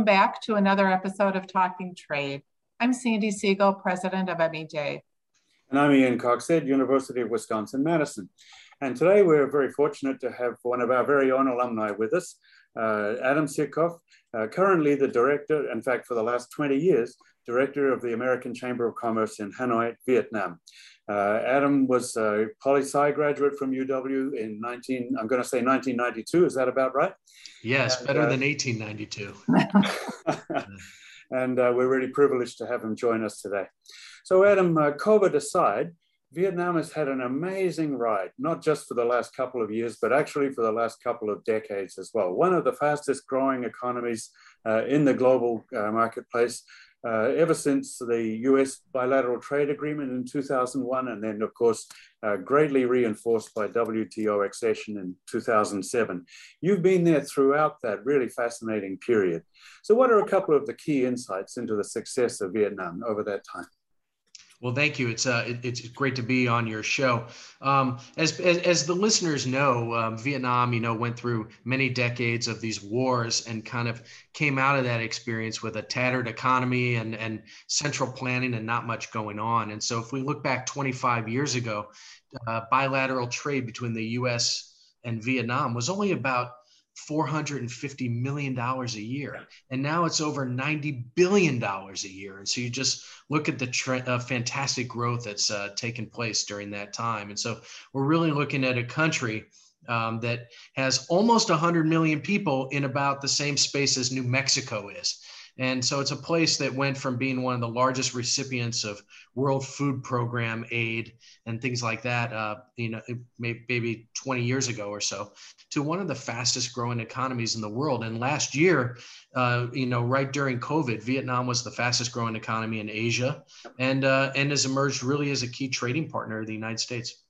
Welcome back to another episode of Talking Trade. I'm Sandy Siegel, president of M.E. Dey. And I'm Ian Coxhead, University of Wisconsin Madison. And today we're very fortunate to have one of our very own alumni with us, uh, Adam Sitkoff, uh, currently the director, in fact, for the last 20 years, director of the American Chamber of Commerce in Hanoi, Vietnam. Uh, Adam was a poli sci graduate from UW in 19, I'm going to say 1992. Is that about right? Yes, and, better uh, than 1892. and uh, we're really privileged to have him join us today. So, Adam, uh, COVID aside, Vietnam has had an amazing ride, not just for the last couple of years, but actually for the last couple of decades as well. One of the fastest growing economies uh, in the global uh, marketplace uh, ever since the US bilateral trade agreement in 2001, and then, of course, uh, greatly reinforced by WTO accession in 2007. You've been there throughout that really fascinating period. So, what are a couple of the key insights into the success of Vietnam over that time? Well, thank you. It's uh, it, it's great to be on your show. Um, as, as, as the listeners know, um, Vietnam, you know, went through many decades of these wars and kind of came out of that experience with a tattered economy and and central planning and not much going on. And so, if we look back 25 years ago, uh, bilateral trade between the U.S. and Vietnam was only about $450 million a year. And now it's over $90 billion a year. And so you just look at the tre- uh, fantastic growth that's uh, taken place during that time. And so we're really looking at a country um, that has almost 100 million people in about the same space as New Mexico is. And so it's a place that went from being one of the largest recipients of World Food Program aid and things like that, uh, you know, maybe 20 years ago or so, to one of the fastest growing economies in the world. And last year, uh, you know, right during COVID, Vietnam was the fastest growing economy in Asia, and uh, and has emerged really as a key trading partner of the United States.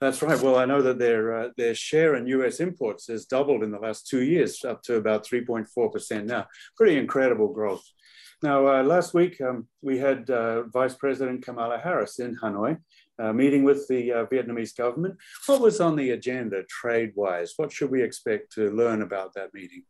That's right. Well, I know that their uh, their share in U.S. imports has doubled in the last two years, up to about 3.4 percent now. Pretty incredible growth. Now, uh, last week um, we had uh, Vice President Kamala Harris in Hanoi, uh, meeting with the uh, Vietnamese government. What was on the agenda, trade-wise? What should we expect to learn about that meeting?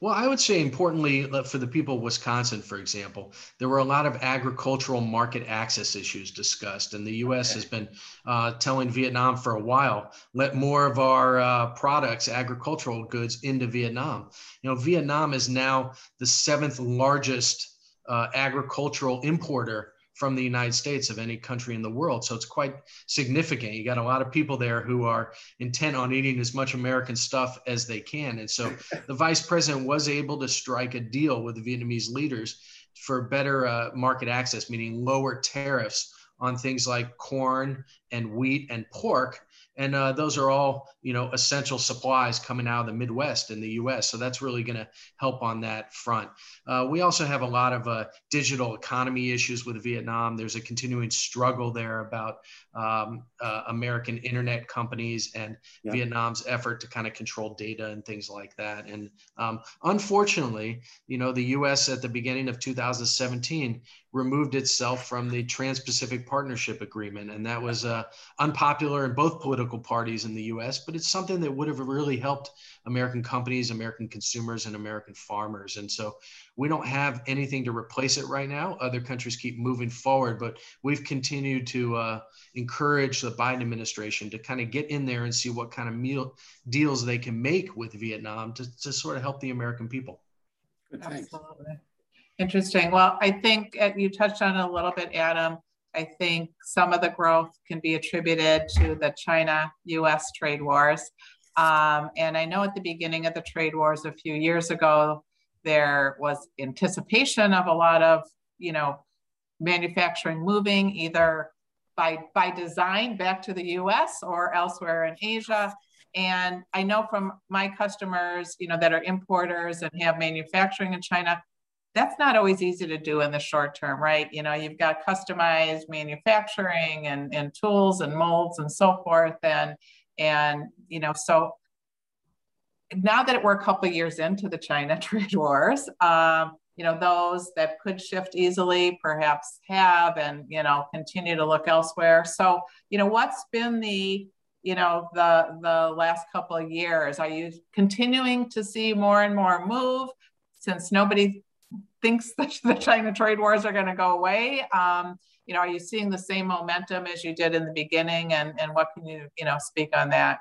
Well, I would say importantly for the people of Wisconsin, for example, there were a lot of agricultural market access issues discussed, and the U.S. has been uh, telling Vietnam for a while, let more of our uh, products, agricultural goods, into Vietnam. You know, Vietnam is now the seventh largest uh, agricultural importer from the United States of any country in the world. So it's quite significant. You got a lot of people there who are intent on eating as much American stuff as they can. And so the vice president was able to strike a deal with the Vietnamese leaders for better uh, market access, meaning lower tariffs on things like corn and wheat and pork and uh, those are all you know essential supplies coming out of the midwest in the us so that's really going to help on that front. Uh, we also have a lot of uh, digital economy issues with vietnam. There's a continuing struggle there about um, uh, american internet companies and yeah. vietnam's effort to kind of control data and things like that. And um, unfortunately you know the us at the beginning of 2017 removed itself from the trans-pacific partnership agreement and that was uh, unpopular in both political political parties in the US, but it's something that would have really helped American companies, American consumers, and American farmers. And so we don't have anything to replace it right now. Other countries keep moving forward, but we've continued to uh, encourage the Biden administration to kind of get in there and see what kind of meal deals they can make with Vietnam to, to sort of help the American people. Absolutely. Interesting. Well, I think you touched on a little bit, Adam I think some of the growth can be attributed to the China US trade wars. Um, and I know at the beginning of the trade wars a few years ago, there was anticipation of a lot of, you know, manufacturing moving either by, by design back to the US or elsewhere in Asia. And I know from my customers, you know, that are importers and have manufacturing in China, that's not always easy to do in the short term, right? You know, you've got customized manufacturing and, and tools and molds and so forth. And, and, you know, so now that we're a couple years into the China trade wars, um, you know, those that could shift easily perhaps have and, you know, continue to look elsewhere. So, you know, what's been the, you know, the, the last couple of years? Are you continuing to see more and more move? since nobody thinks that the China trade wars are going to go away, um, you know, are you seeing the same momentum as you did in the beginning? And, and what can you, you know, speak on that?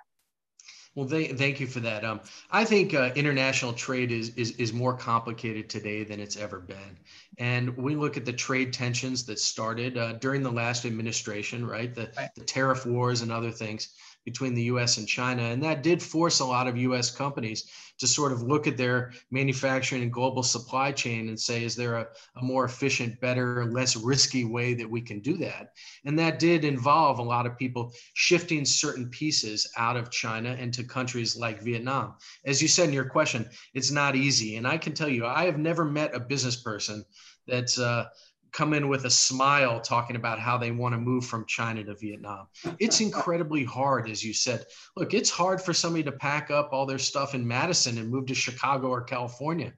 Well, they, thank you for that. Um, I think uh, international trade is, is is more complicated today than it's ever been, and we look at the trade tensions that started uh, during the last administration, right? The, right? the tariff wars and other things between the US and China. And that did force a lot of US companies to sort of look at their manufacturing and global supply chain and say, is there a, a, more efficient, better, less risky way that we can do that? And that did involve a lot of people shifting certain pieces out of China into countries like Vietnam. As you said in your question, it's not easy. And I can tell you, I have never met a business person that's uh, come in with a smile talking about how they want to move from China to Vietnam. It's incredibly hard, as you said. Look, it's hard for somebody to pack up all their stuff in Madison and move to Chicago or California.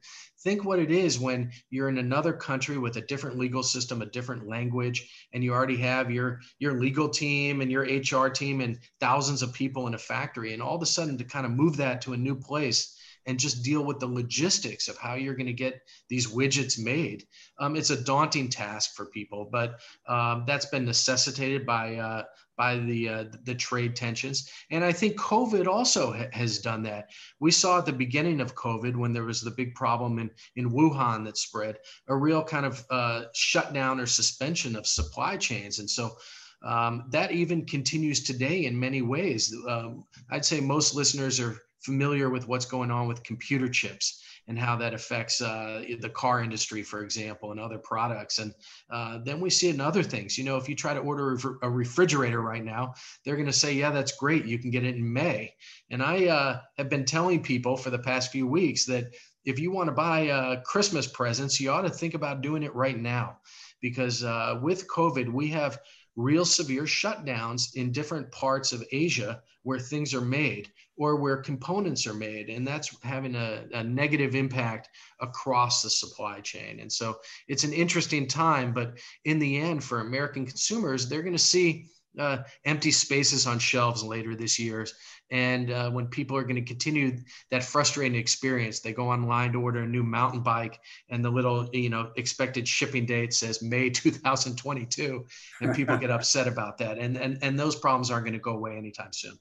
Think what it is when you're in another country with a different legal system, a different language, and you already have your your legal team and your HR team and thousands of people in a factory, and all of a sudden to kind of move that to a new place and just deal with the logistics of how you're going to get these widgets made. Um, it's a daunting task for people, but um, that's been necessitated by uh, by the uh, the trade tensions. And I think COVID also ha- has done that. We saw at the beginning of COVID when there was the big problem in in Wuhan that spread, a real kind of uh, shutdown or suspension of supply chains, and so. Um, that even continues today in many ways. Um, I'd say most listeners are familiar with what's going on with computer chips and how that affects uh, the car industry, for example, and other products. And uh, then we see it in other things. You know, if you try to order a refrigerator right now, they're going to say, yeah, that's great. You can get it in May. And I uh, have been telling people for the past few weeks that if you want to buy uh, Christmas presents, you ought to think about doing it right now. Because uh, with COVID, we have real severe shutdowns in different parts of Asia where things are made or where components are made. And that's having a, a, negative impact across the supply chain. And so it's an interesting time, but in the end, for American consumers, they're going to see uh, empty spaces on shelves later this year. And uh, when people are going to continue that frustrating experience, they go online to order a new mountain bike, and the little, you know, expected shipping date says May 2022, and people get upset about that. And and and those problems aren't going to go away anytime soon.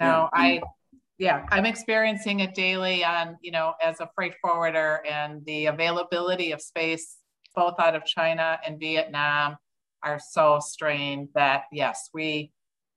No, I yeah, I'm experiencing it daily on, you know, as a freight forwarder and the availability of space both out of China and Vietnam are so strained that yes, we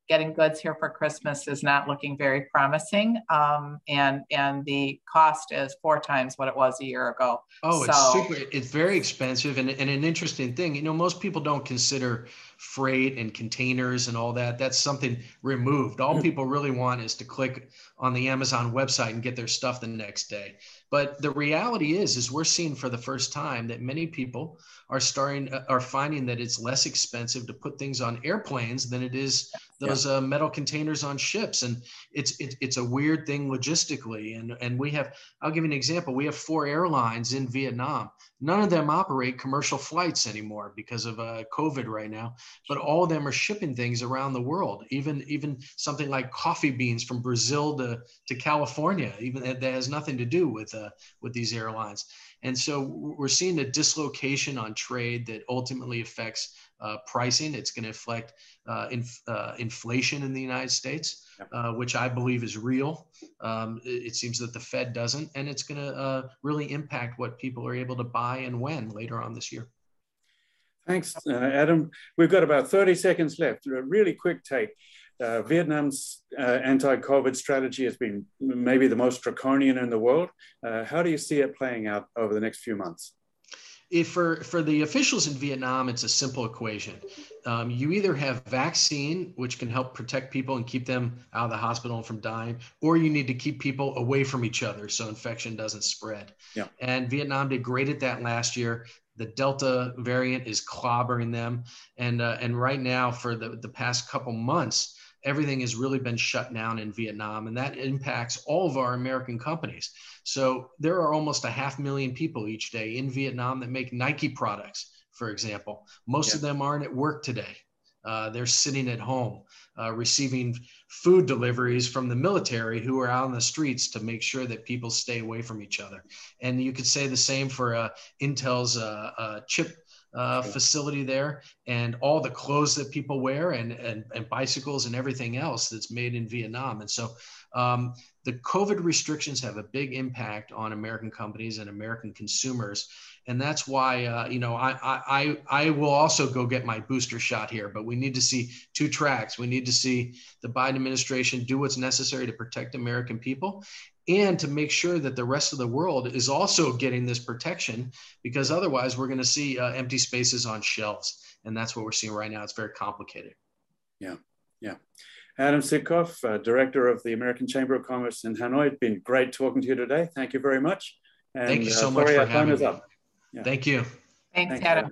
getting goods here for Christmas is not looking very promising. Um, and and the cost is four times what it was a year ago. Oh, so, it's super. It's very expensive, and, and an interesting thing. You know, most people don't consider freight and containers and all that. That's something removed. All people really want is to click on the Amazon website and get their stuff the next day. But the reality is, is we're seeing for the first time that many people are starting uh, are finding that it's less expensive to put things on airplanes than it is those yeah. uh, metal containers on ships. And it's it, it's a weird thing logistically. And and we have I'll give you an example. We have four airlines in Vietnam. None of them operate commercial flights anymore because of uh, COVID right now. But all of them are shipping things around the world. Even even something like coffee beans from Brazil to to California. Even that has nothing to do with uh, with these airlines. And so we're seeing a dislocation on trade that ultimately affects uh, pricing. It's going to affect uh, inf- uh, inflation in the United States, uh, which I believe is real. Um, it, it, seems that the Fed doesn't, and it's going to uh, really impact what people are able to buy and when later on this year. Thanks, uh, Adam. We've got about 30 seconds left. A really quick take. Uh, Vietnam's uh, anti-COVID strategy has been maybe the most draconian in the world. Uh, how do you see it playing out over the next few months? If for, for the officials in Vietnam, it's a simple equation. Um, you either have vaccine, which can help protect people and keep them out of the hospital from dying, or you need to keep people away from each other so infection doesn't spread. Yeah. And Vietnam did great at that last year the Delta variant is clobbering them, and uh, and right now for the the past couple months, everything has really been shut down in Vietnam, and that impacts all of our American companies. So there are almost a half million people each day in Vietnam that make Nike products, for example. Most yeah. of them aren't at work today. Uh, they're sitting at home uh, receiving food deliveries from the military who are out on the streets to make sure that people stay away from each other. And you could say the same for uh, Intel's uh, uh, chip uh, facility there and all the clothes that people wear and, and, and bicycles and everything else that's made in Vietnam. And so um, the COVID restrictions have a big impact on American companies and American consumers and that's why uh, you know I, I I will also go get my booster shot here. But we need to see two tracks. We need to see the Biden administration do what's necessary to protect American people, and to make sure that the rest of the world is also getting this protection, because otherwise we're going to see uh, empty spaces on shelves, and that's what we're seeing right now. It's very complicated. Yeah, yeah. Adam Sitkoff, uh, Director of the American Chamber of Commerce in Hanoi. It's been great talking to you today. Thank you very much. And, Thank you so uh, much for having me. Up. Yeah. Thank you. Thanks, Thanks Adam.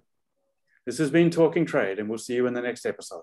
This has been Talking Trade, and we'll see you in the next episode.